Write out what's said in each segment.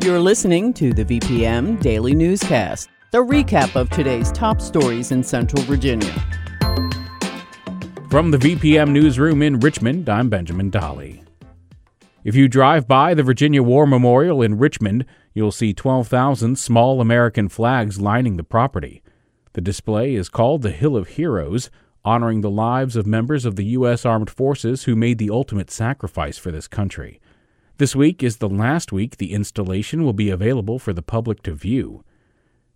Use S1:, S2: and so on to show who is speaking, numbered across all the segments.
S1: You're listening to the VPM Daily Newscast, the recap of today's top stories in Central Virginia.
S2: From the VPM Newsroom in Richmond, I'm Benjamin Dolly. If you drive by the Virginia War Memorial in Richmond, you'll see 12,000 small American flags lining the property. The display is called the Hill of Heroes, honoring the lives of members of the U.S. Armed Forces who made the ultimate sacrifice for this country. This week is the last week the installation will be available for the public to view.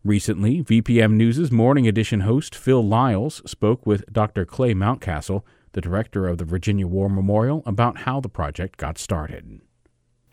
S2: Recently, VPM News' Morning Edition host Phil Lyles spoke with Dr. Clay Mountcastle, the director of the Virginia War Memorial, about how the project got started.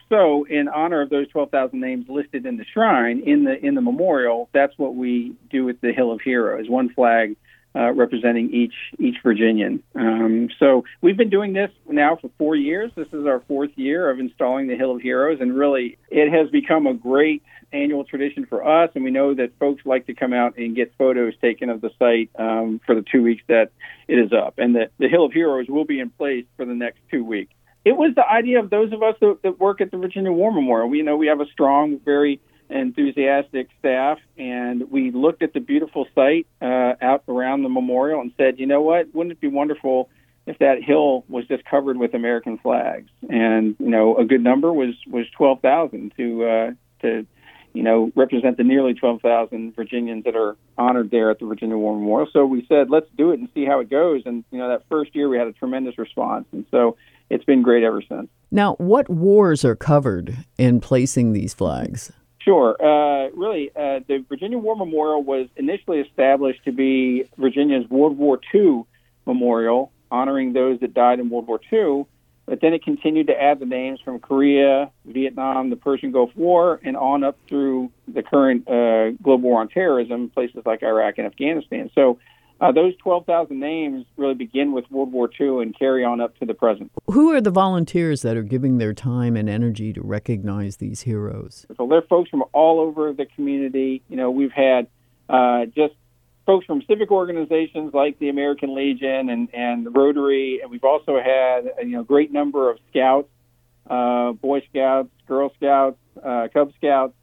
S3: So, in honor of those 12,000 names listed in the shrine in the in the memorial, that's what we do with the Hill of Heroes. One flag uh, representing each each Virginian. Um, so we've been doing this now for four years. This is our fourth year of installing the Hill of Heroes, and really it has become a great annual tradition for us. And we know that folks like to come out and get photos taken of the site um, for the two weeks that it is up, and the, the Hill of Heroes will be in place for the next two weeks. It was the idea of those of us that, that work at the Virginia War Memorial. We you know we have a strong, very enthusiastic staff, and we looked at the beautiful site uh, out around the memorial and said, you know what, wouldn't it be wonderful if that hill was just covered with American flags? And you know, a good number was was twelve thousand to uh, to you know represent the nearly twelve thousand Virginians that are honored there at the Virginia War Memorial. So we said, let's do it and see how it goes. And you know, that first year we had a tremendous response, and so it's been great ever since.
S1: Now, what wars are covered in placing these flags?
S3: Sure. Uh, really, uh, the Virginia War Memorial was initially established to be Virginia's World War II memorial, honoring those that died in World War II. But then it continued to add the names from Korea, Vietnam, the Persian Gulf War, and on up through the current uh, global war on terrorism, places like Iraq and Afghanistan. So uh, those 12,000 names really begin with World War II and carry on up to the present.
S1: Who are the volunteers that are giving their time and energy to recognize these heroes?
S3: So they're folks from all over the community. You know, we've had uh, just folks from civic organizations like the American Legion and, and the Rotary, and we've also had a you know, great number of scouts, uh, Boy Scouts, Girl Scouts, uh, Cub Scouts,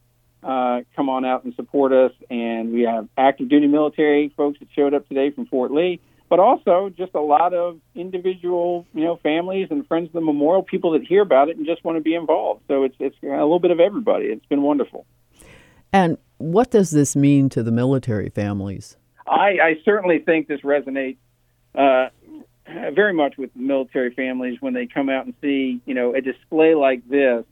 S3: uh, come on out and support us. And we have active duty military folks that showed up today from Fort Lee, but also just a lot of individual, you know, families and friends of the memorial, people that hear about it and just want to be involved. So it's it's a little bit of everybody. It's been wonderful.
S1: And what does this mean to the military families?
S3: I, I certainly think this resonates uh, very much with military families when they come out and see, you know, a display like this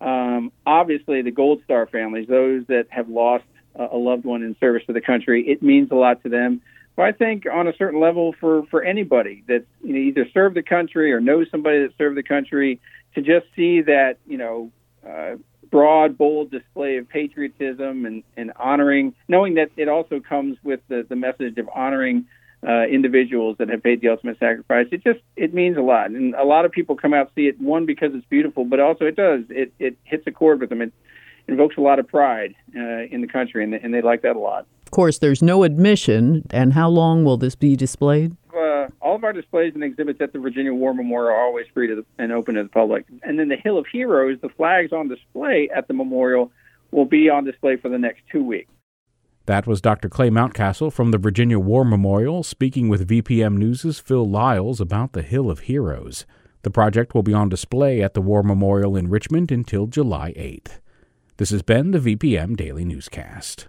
S3: um, obviously, the Gold Star families, those that have lost a loved one in service to the country, it means a lot to them. But I think on a certain level, for for anybody that you know, either served the country or knows somebody that served the country, to just see that you know uh, broad, bold display of patriotism and, and honoring, knowing that it also comes with the, the message of honoring uh, individuals that have paid the ultimate sacrifice. It just it means a lot, and a lot of people come out see it. One because it's beautiful, but also it does it it hits a chord with them. It invokes a lot of pride uh, in the country, and, and they like that a lot.
S1: Of course, there's no admission. And how long will this be displayed?
S3: Uh, all of our displays and exhibits at the Virginia War Memorial are always free to the, and open to the public. And then the Hill of Heroes, the flags on display at the memorial, will be on display for the next two weeks.
S2: That was Dr. Clay Mountcastle from the Virginia War Memorial speaking with VPM News' Phil Lyles about the Hill of Heroes. The project will be on display at the War Memorial in Richmond until July 8th. This has been the VPM Daily Newscast.